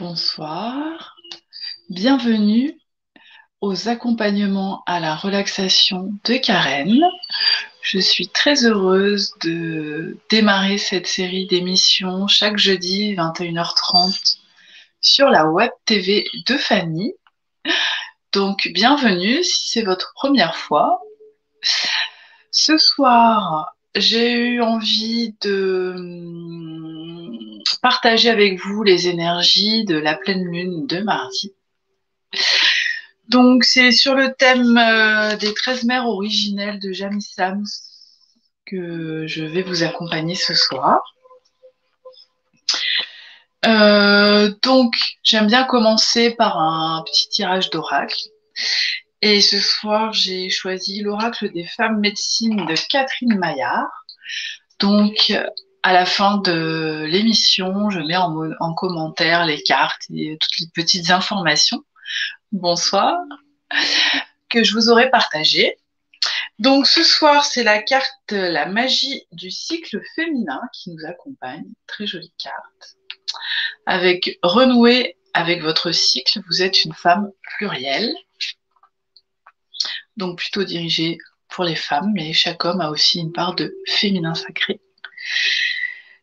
Bonsoir, bienvenue aux accompagnements à la relaxation de Karen. Je suis très heureuse de démarrer cette série d'émissions chaque jeudi 21h30 sur la web TV de Fanny. Donc bienvenue si c'est votre première fois. Ce soir, j'ai eu envie de hum, partager avec vous les énergies de la pleine lune de mardi. Donc, c'est sur le thème euh, des 13 mères originelles de Jamie Sams que je vais vous accompagner ce soir. Euh, donc, j'aime bien commencer par un petit tirage d'oracle. Et ce soir, j'ai choisi l'oracle des femmes médecines de Catherine Maillard. Donc, à la fin de l'émission, je mets en, en, commentaire les cartes et toutes les petites informations. Bonsoir. Que je vous aurai partagé. Donc, ce soir, c'est la carte La magie du cycle féminin qui nous accompagne. Très jolie carte. Avec renouer avec votre cycle, vous êtes une femme plurielle donc plutôt dirigé pour les femmes, mais chaque homme a aussi une part de féminin sacré.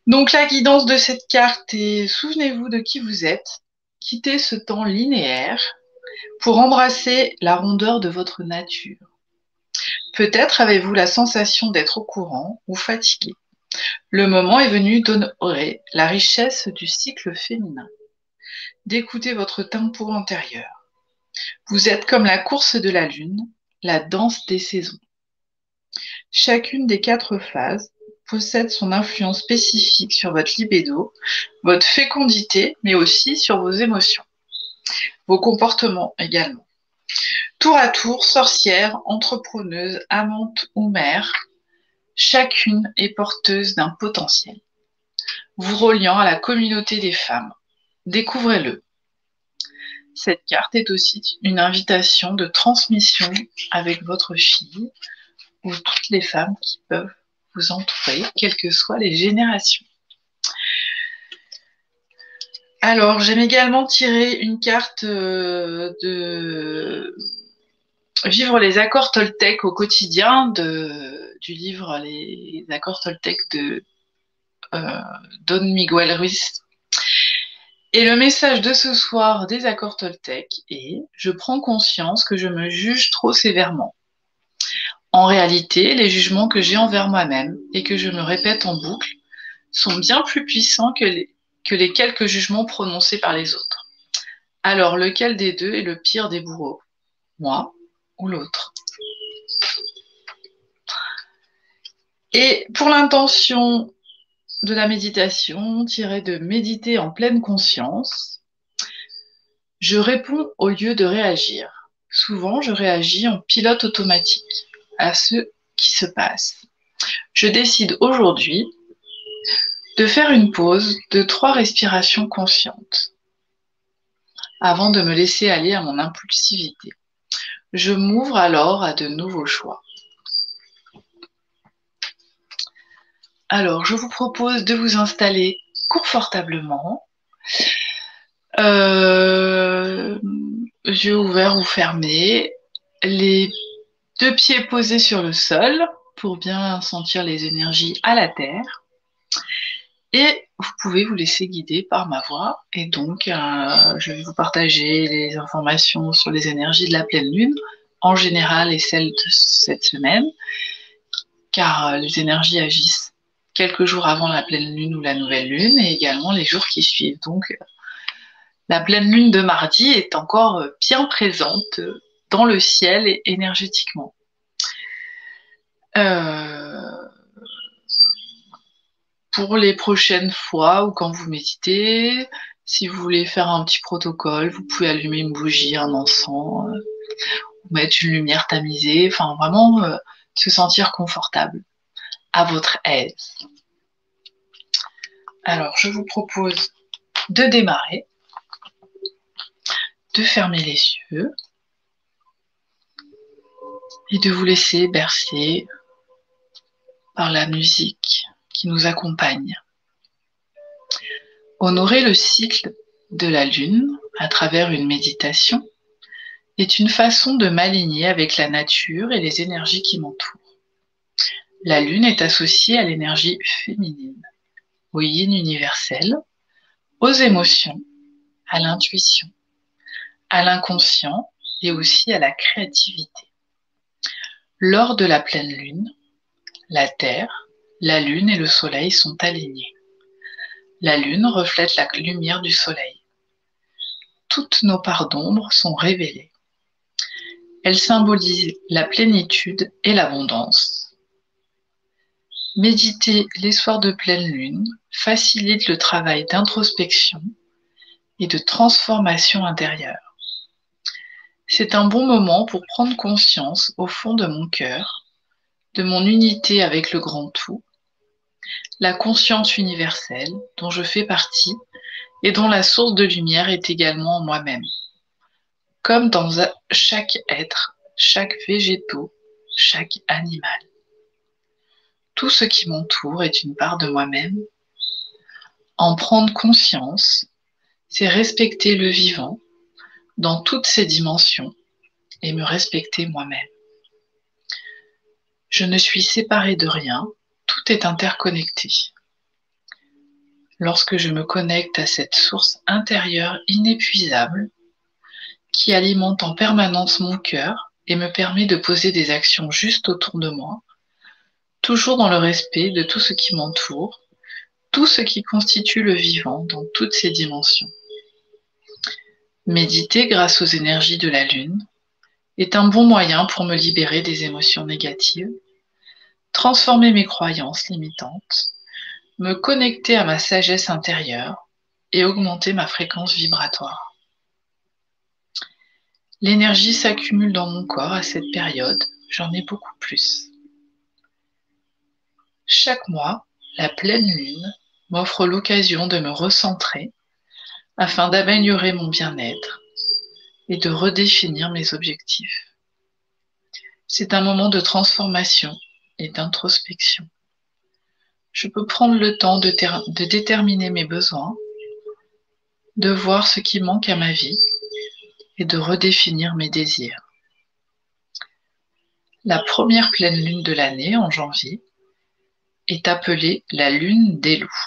Donc la guidance de cette carte est souvenez-vous de qui vous êtes, quittez ce temps linéaire pour embrasser la rondeur de votre nature. Peut-être avez-vous la sensation d'être au courant ou fatigué. Le moment est venu d'honorer la richesse du cycle féminin, d'écouter votre tempo antérieur. Vous êtes comme la course de la lune, la danse des saisons. Chacune des quatre phases possède son influence spécifique sur votre libido, votre fécondité, mais aussi sur vos émotions, vos comportements également. Tour à tour, sorcière, entrepreneuse, amante ou mère, chacune est porteuse d'un potentiel, vous reliant à la communauté des femmes. Découvrez-le. Cette carte est aussi une invitation de transmission avec votre fille ou toutes les femmes qui peuvent vous entourer, quelles que soient les générations. Alors, j'aime également tirer une carte euh, de Vivre les accords Toltec au quotidien du livre Les accords Toltec de euh, Don Miguel Ruiz et le message de ce soir des accords Toltec est Je prends conscience que je me juge trop sévèrement. En réalité, les jugements que j'ai envers moi-même et que je me répète en boucle sont bien plus puissants que les, que les quelques jugements prononcés par les autres. Alors, lequel des deux est le pire des bourreaux? Moi ou l'autre? Et pour l'intention de la méditation tirée de méditer en pleine conscience. Je réponds au lieu de réagir. Souvent, je réagis en pilote automatique à ce qui se passe. Je décide aujourd'hui de faire une pause de trois respirations conscientes avant de me laisser aller à mon impulsivité. Je m'ouvre alors à de nouveaux choix. Alors, je vous propose de vous installer confortablement, euh, yeux ouverts ou fermés, les deux pieds posés sur le sol pour bien sentir les énergies à la terre. Et vous pouvez vous laisser guider par ma voix. Et donc, euh, je vais vous partager les informations sur les énergies de la pleine lune en général et celles de cette semaine, car euh, les énergies agissent quelques jours avant la pleine lune ou la nouvelle lune et également les jours qui suivent. Donc la pleine lune de mardi est encore bien présente dans le ciel et énergétiquement. Euh, pour les prochaines fois ou quand vous méditez, si vous voulez faire un petit protocole, vous pouvez allumer une bougie, un encens, euh, ou mettre une lumière tamisée, enfin vraiment euh, se sentir confortable à votre aise. Alors, je vous propose de démarrer, de fermer les yeux et de vous laisser bercer par la musique qui nous accompagne. Honorer le cycle de la Lune à travers une méditation est une façon de m'aligner avec la nature et les énergies qui m'entourent. La Lune est associée à l'énergie féminine, au yin universel, aux émotions, à l'intuition, à l'inconscient et aussi à la créativité. Lors de la pleine lune, la Terre, la Lune et le Soleil sont alignés. La Lune reflète la lumière du Soleil. Toutes nos parts d'ombre sont révélées. Elle symbolise la plénitude et l'abondance. Méditer les soirs de pleine lune facilite le travail d'introspection et de transformation intérieure. C'est un bon moment pour prendre conscience au fond de mon cœur de mon unité avec le grand tout, la conscience universelle dont je fais partie et dont la source de lumière est également en moi-même. Comme dans chaque être, chaque végétaux, chaque animal. Tout ce qui m'entoure est une part de moi-même. En prendre conscience, c'est respecter le vivant dans toutes ses dimensions et me respecter moi-même. Je ne suis séparée de rien, tout est interconnecté. Lorsque je me connecte à cette source intérieure inépuisable qui alimente en permanence mon cœur et me permet de poser des actions justes autour de moi, toujours dans le respect de tout ce qui m'entoure, tout ce qui constitue le vivant dans toutes ses dimensions. Méditer grâce aux énergies de la Lune est un bon moyen pour me libérer des émotions négatives, transformer mes croyances limitantes, me connecter à ma sagesse intérieure et augmenter ma fréquence vibratoire. L'énergie s'accumule dans mon corps à cette période, j'en ai beaucoup plus. Chaque mois, la pleine lune m'offre l'occasion de me recentrer afin d'améliorer mon bien-être et de redéfinir mes objectifs. C'est un moment de transformation et d'introspection. Je peux prendre le temps de, de, déterminer mes besoins, de voir ce qui manque à ma vie et de redéfinir mes désirs. La première pleine lune de l'année, en janvier, est appelée la lune des loups,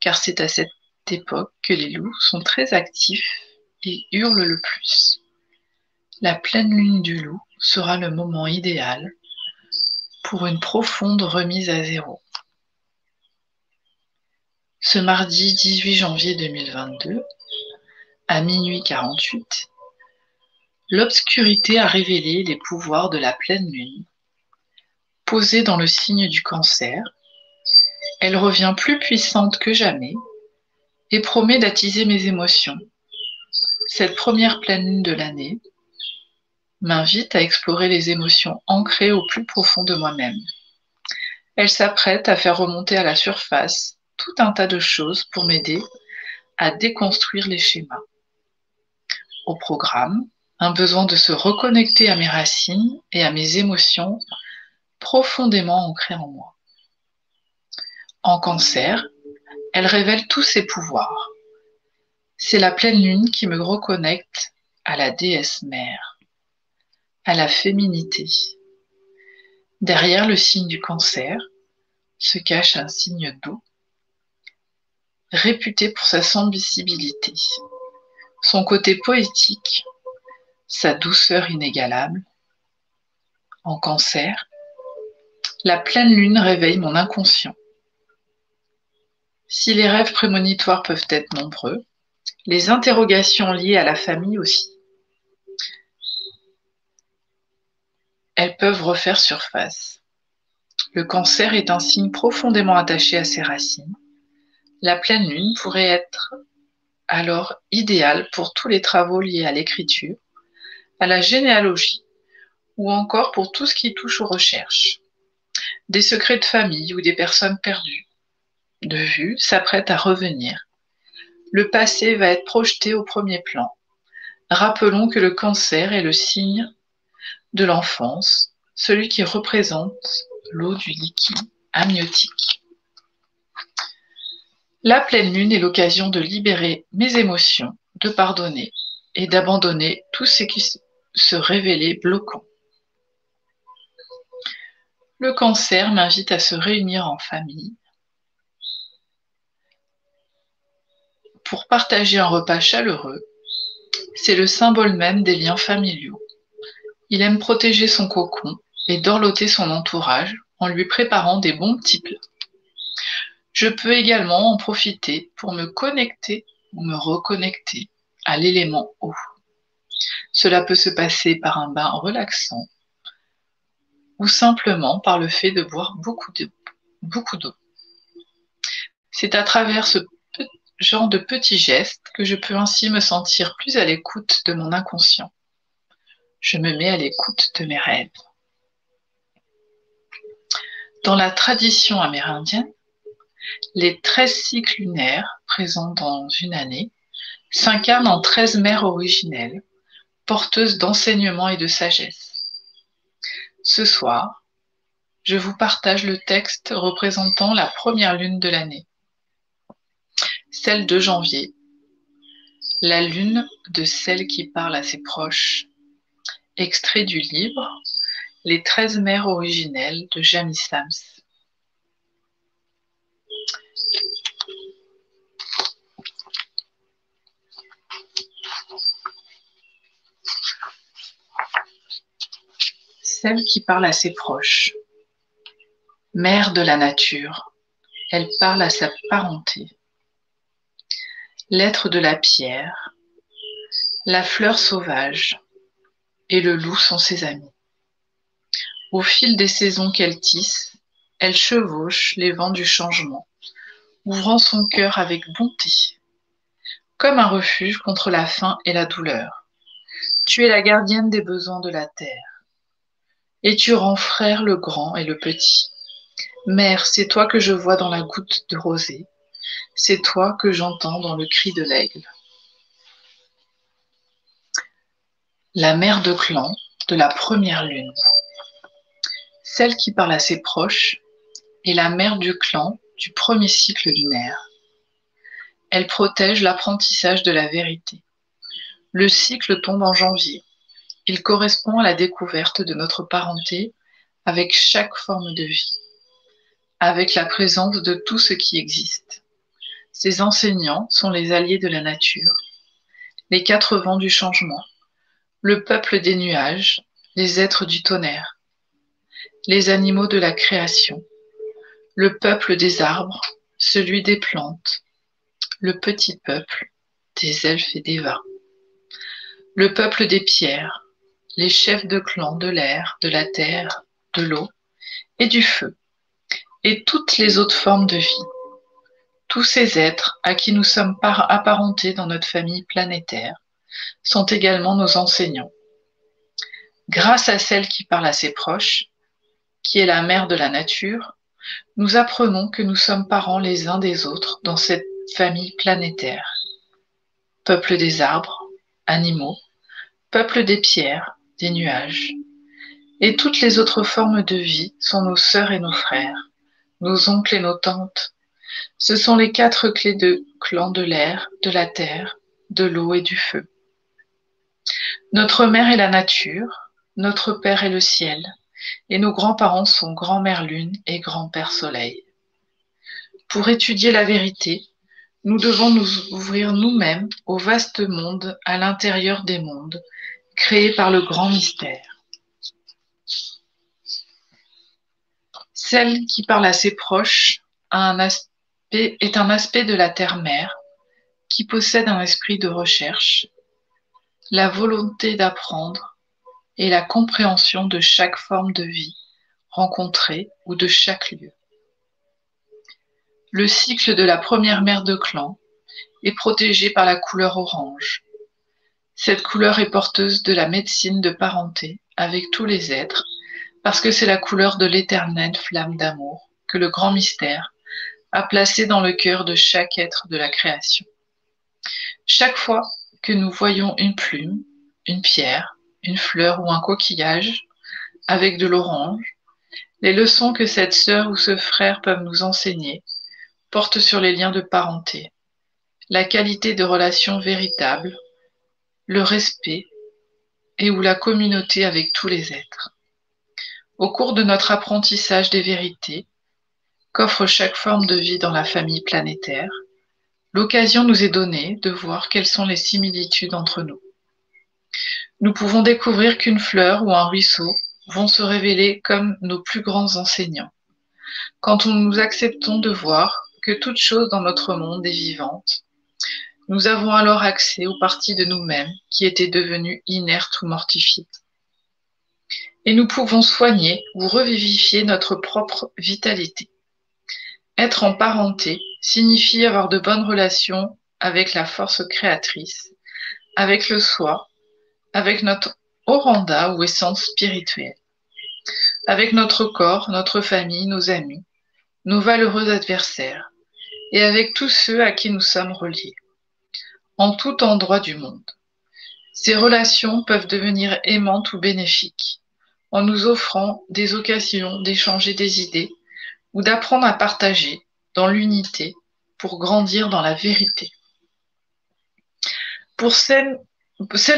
car c'est à cette époque que les loups sont très actifs et hurlent le plus. La pleine lune du loup sera le moment idéal pour une profonde remise à zéro. Ce mardi 18 janvier 2022, à minuit 48, l'obscurité a révélé les pouvoirs de la pleine lune. Posée dans le signe du cancer, elle revient plus puissante que jamais et promet d'attiser mes émotions. Cette première pleine lune de l'année m'invite à explorer les émotions ancrées au plus profond de moi-même. Elle s'apprête à faire remonter à la surface tout un tas de choses pour m'aider à déconstruire les schémas. Au programme, un besoin de se reconnecter à mes racines et à mes émotions profondément ancrées en moi. En cancer, elle révèle tous ses pouvoirs. C'est la pleine lune qui me reconnecte à la déesse mère, à la féminité. Derrière le signe du cancer se cache un signe d'eau, réputé pour sa sensibilité, son côté poétique, sa douceur inégalable. En cancer, la pleine lune réveille mon inconscient si les rêves prémonitoires peuvent être nombreux, les interrogations liées à la famille aussi. Elles peuvent refaire surface. Le cancer est un signe profondément attaché à ses racines. La pleine lune pourrait être alors idéale pour tous les travaux liés à l'écriture, à la généalogie ou encore pour tout ce qui touche aux recherches, des secrets de famille ou des personnes perdues de vue s'apprête à revenir. Le passé va être projeté au premier plan. Rappelons que le cancer est le signe de l'enfance, celui qui représente l'eau du liquide amniotique. La pleine lune est l'occasion de libérer mes émotions, de pardonner et d'abandonner tout ce qui se révélait bloquant. Le cancer m'invite à se réunir en famille pour partager un repas chaleureux. C'est le symbole même des liens familiaux. Il aime protéger son cocon et dorloter son entourage en lui préparant des bons petits plats. Je peux également en profiter pour me connecter ou me reconnecter à l'élément eau. Cela peut se passer par un bain relaxant ou simplement par le fait de boire beaucoup d'eau. Beaucoup C'est à travers ce genre de petits gestes que je peux ainsi me sentir plus à l'écoute de mon inconscient. Je me mets à l'écoute de mes rêves. Dans la tradition amérindienne, les 13 cycles lunaires présents dans une année s'incarnent en 13 mères originelles, porteuses d'enseignement et de sagesse. Ce soir, je vous partage le texte représentant la première lune de l'année, celle de janvier, la lune de celle qui parle à ses proches, extrait du livre Les 13 mères originelles de Jamie Sams. celle qui parle à ses proches. Mère de la nature, elle parle à sa parenté. L'être de la pierre, la fleur sauvage et le loup sont ses amis. Au fil des saisons qu'elle tisse, elle chevauche les vents du changement, ouvrant son cœur avec bonté, comme un refuge contre la faim et la douleur. Tu es la gardienne des besoins de la terre et tu rends frère le grand et le petit. Mère, c'est toi que je vois dans la goutte de rosée, c'est toi que j'entends dans le cri de l'aigle. La mère de clan de la première lune, celle qui parle à ses proches, est la mère du clan du premier cycle lunaire. Elle protège l'apprentissage de la vérité. Le cycle tombe en janvier. Il correspond à la découverte de notre parenté avec chaque forme de vie, avec la présence de tout ce qui existe. Ces enseignants sont les alliés de la nature, les quatre vents du changement, le peuple des nuages, les êtres du tonnerre, les animaux de la création, le peuple des arbres, celui des plantes, le petit peuple des elfes et des vins, le peuple des pierres, les chefs de clan de l'air, de la terre, de l'eau et du feu, et toutes les autres formes de vie. Tous ces êtres à qui nous sommes apparentés dans notre famille planétaire sont également nos enseignants. Grâce à celle qui parle à ses proches, qui est la mère de la nature, nous apprenons que nous sommes parents les uns des autres dans cette famille planétaire. Peuple des arbres, animaux, peuple des pierres, des nuages. Et toutes les autres formes de vie sont nos sœurs et nos frères, nos oncles et nos tantes. Ce sont les quatre clés de clan de l'air, de la terre, de l'eau et du feu. Notre mère est la nature, notre père est le ciel, et nos grands-parents sont grand-mère lune et grand-père soleil. Pour étudier la vérité, nous devons nous ouvrir nous-mêmes au vaste monde à l'intérieur des mondes, créé par le grand mystère. Celle qui parle à ses proches est un aspect de la terre-mère qui possède un esprit de recherche, la volonté d'apprendre et la compréhension de chaque forme de vie rencontrée ou de chaque lieu. Le cycle de la première mère de clan est protégé par la couleur orange, cette couleur est porteuse de la médecine de parenté avec tous les êtres, parce que c'est la couleur de l'éternelle flamme d'amour que le grand mystère a placée dans le cœur de chaque être de la création. Chaque fois que nous voyons une plume, une pierre, une fleur ou un coquillage avec de l'orange, les leçons que cette sœur ou ce frère peuvent nous enseigner porte sur les liens de parenté, la qualité de relations véritables, le respect et ou la communauté avec tous les êtres. Au cours de notre apprentissage des vérités, qu'offre chaque forme de vie dans la famille planétaire, l'occasion nous est donnée de voir quelles sont les similitudes entre nous. Nous pouvons découvrir qu'une fleur ou un ruisseau vont se révéler comme nos plus grands enseignants. Quand nous acceptons de voir que toute chose dans notre monde est vivante, nous avons alors accès aux parties de nous-mêmes qui étaient devenues inertes ou mortifiées. Et nous pouvons soigner ou revivifier notre propre vitalité. Être en parenté signifie avoir de bonnes relations avec la force créatrice, avec le soi, avec notre oranda ou essence spirituelle, avec notre corps, notre famille, nos amis, nos valeureux adversaires, et avec tous ceux à qui nous sommes reliés, en tout endroit du monde. Ces relations peuvent devenir aimantes ou bénéfiques, en nous offrant des occasions d'échanger des idées, ou d'apprendre à partager l'unité pour grandir dans la vérité. Pour celle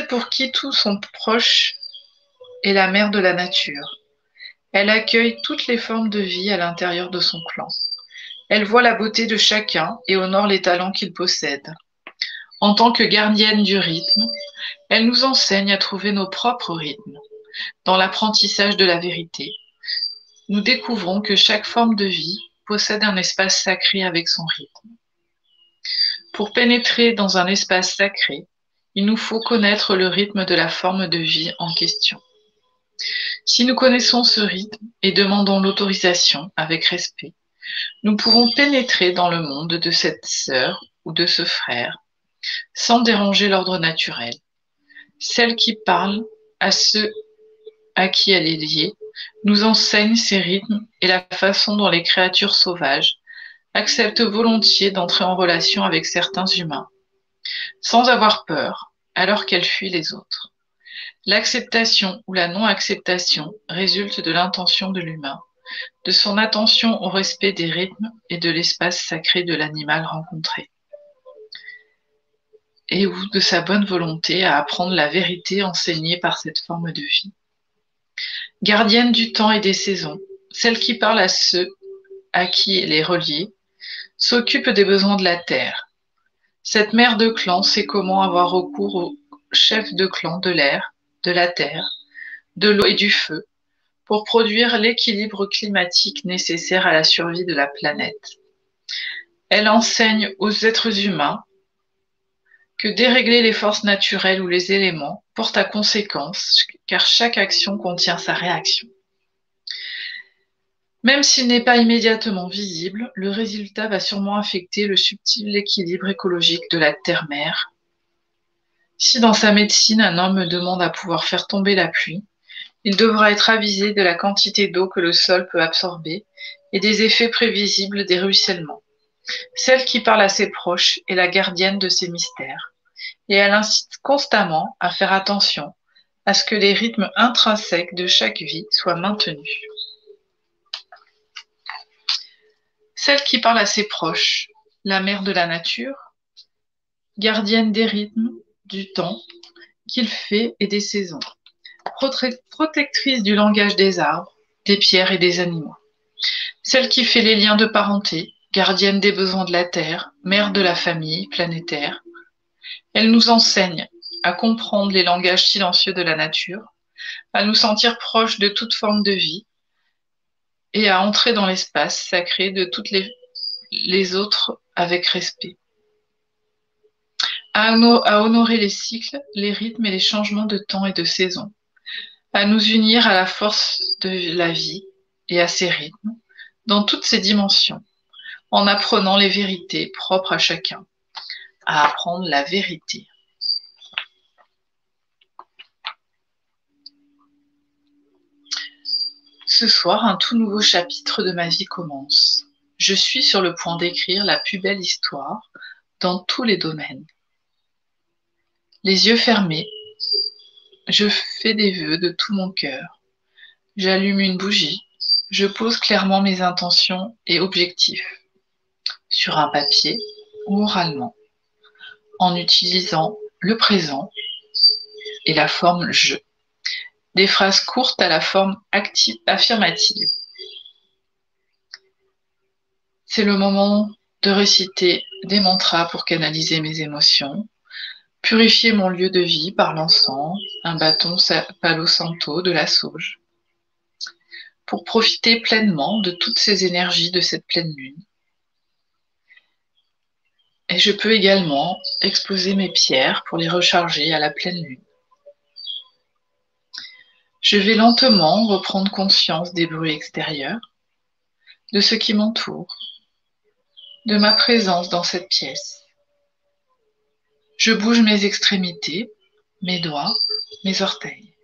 pour qui tous sont proches est la mère de la nature. Elle accueille toutes les formes de vie à l'intérieur de son clan. Elle voit la beauté de chacun et honore les talents qu'il possède. En tant que gardienne du rythme, elle nous enseigne à trouver nos propres rythmes. Dans l'apprentissage de la vérité, nous découvrons que chaque forme de vie possède un espace sacré avec son rythme. Pour pénétrer dans un espace sacré, il nous faut connaître le rythme de la forme de vie en question. Si nous connaissons ce rythme et demandons l'autorisation avec respect, nous pouvons pénétrer dans le monde de cette sœur ou de ce frère sans déranger l'ordre naturel, celle qui parle à ceux à qui elle est liée nous enseigne ces rythmes et la façon dont les créatures sauvages acceptent volontiers d'entrer en relation avec certains humains, sans avoir peur, alors qu'elles fuient les autres. L'acceptation ou la non-acceptation résulte de l'intention de l'humain, de son attention au respect des rythmes et de l'espace sacré de l'animal rencontré, et ou de sa bonne volonté à apprendre la vérité enseignée par cette forme de vie gardienne du temps et des saisons, celle qui parle à ceux à qui elle est reliée, s'occupe des besoins de la terre. Cette mère de clan sait comment avoir recours au chef de clan de l'air, de la terre, de l'eau et du feu pour produire l'équilibre climatique nécessaire à la survie de la planète. Elle enseigne aux êtres humains que dérégler les forces naturelles ou les éléments porte à conséquence, car chaque action contient sa réaction. Même s'il n'est pas immédiatement visible, le résultat va sûrement affecter le subtil équilibre écologique de la terre-mère. Si dans sa médecine un homme demande à pouvoir faire tomber la pluie, il devra être avisé de la quantité d'eau que le sol peut absorber et des effets prévisibles des ruissellements. Celle qui parle à ses proches est la gardienne de ces mystères, et elle incite constamment à faire attention à ce que les rythmes intrinsèques de chaque vie soient maintenus. Celle qui parle à ses proches, la mère de la nature, gardienne des rythmes, du temps qu'il fait et des saisons, protectrice du langage des arbres, des pierres et des animaux, celle qui fait les liens de parenté, gardienne des besoins de la terre, mère de la famille planétaire. Elle nous enseigne à comprendre les langages silencieux de la nature, à nous sentir proches de toute forme de vie et à entrer dans l'espace sacré de toutes les, autres avec respect. À honorer les cycles, les rythmes et les changements de temps et de saison, à nous unir à la force de la vie et à ses rythmes dans toutes ses dimensions en apprenant les vérités propres à chacun, à apprendre la vérité. Ce soir, un tout nouveau chapitre de ma vie commence. Je suis sur le point d'écrire la plus belle histoire dans tous les domaines. Les yeux fermés, je fais des vœux de tout mon cœur. J'allume une bougie, je pose clairement mes intentions et objectifs sur un papier ou oralement, en utilisant le présent et la forme je. Des phrases courtes à la forme affirmative. C'est le moment de réciter des mantras pour canaliser mes émotions, purifier mon lieu de vie par l'encens, un bâton palo santo de la sauge, pour profiter pleinement de toutes ces énergies de cette pleine lune. Et je peux également exposer mes pierres pour les recharger à la pleine lune. Je vais lentement reprendre conscience des bruits extérieurs, de ce qui m'entoure, de ma présence dans cette pièce. Je bouge mes extrémités, mes doigts, mes orteils.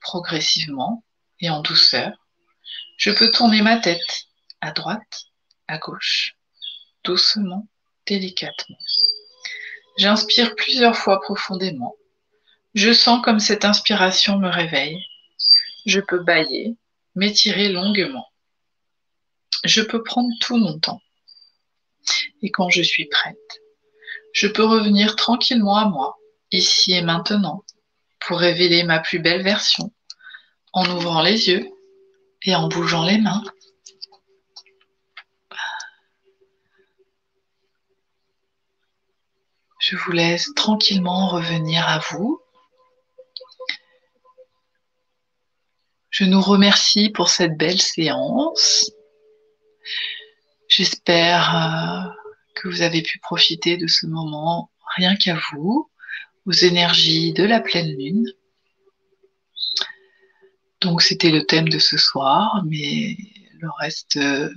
Progressivement et en douceur, je peux tourner ma tête à droite, à gauche, doucement, délicatement. J'inspire plusieurs fois profondément. Je sens comme cette inspiration me réveille. Je peux bailler, m'étirer longuement je peux prendre tout mon temps. Et quand je suis prête, je peux revenir tranquillement à moi, ici et maintenant, pour révéler ma plus belle version, en ouvrant les yeux et en bougeant les mains. Je vous laisse tranquillement revenir à vous. Je nous remercie pour cette belle séance. J'espère euh, que vous avez pu profiter de ce moment rien qu'à vous, aux énergies de la pleine lune. Donc c'était le thème de ce soir, mais le reste, euh,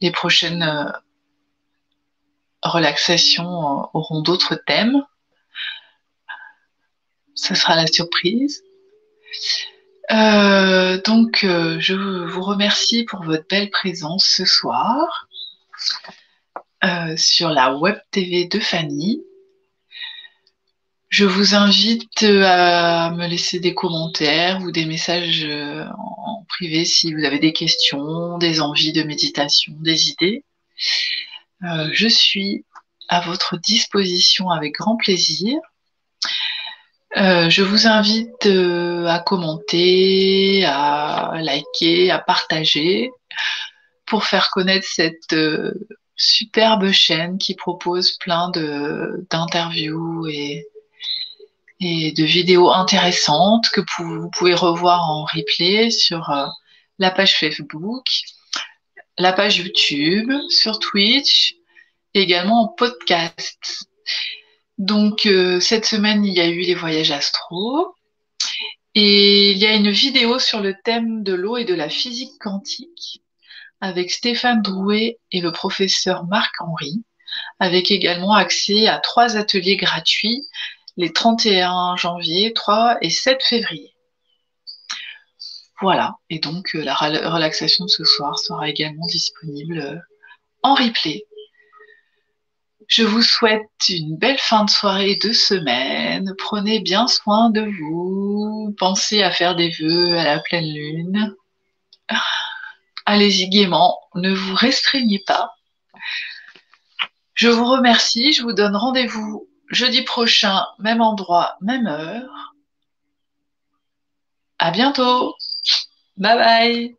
les prochaines euh, relaxations auront d'autres thèmes. Ce sera la surprise. Euh, donc, euh, je vous remercie pour votre belle présence ce soir euh, sur la web TV de Fanny. Je vous invite à me laisser des commentaires ou des messages en privé si vous avez des questions, des envies de méditation, des idées. Je suis à votre disposition avec grand plaisir. Euh, je vous invite euh, à commenter, à liker, à partager pour faire connaître cette euh, superbe chaîne qui propose plein d'interviews et, et, de vidéos intéressantes que vous pouvez revoir en replay sur la page Facebook, la page YouTube, sur Twitch, également en podcast. Donc euh, cette semaine, il y a eu les voyages astro. Et il y a une vidéo sur le thème de l'eau et de la physique quantique avec Stéphane Drouet et le professeur Marc-Henri, avec également accès à trois ateliers gratuits les 31 janvier, 3 et 7 février. Voilà, et donc euh, la relaxation de ce soir sera également disponible euh, en replay. Je vous souhaite une belle fin de soirée de semaine. Prenez bien soin de vous. Pensez à faire des vœux à la pleine lune. Allez-y gaiement. Ne vous restreignez pas. Je vous remercie. Je vous donne rendez-vous jeudi prochain, même endroit, même heure. À bientôt. Bye bye.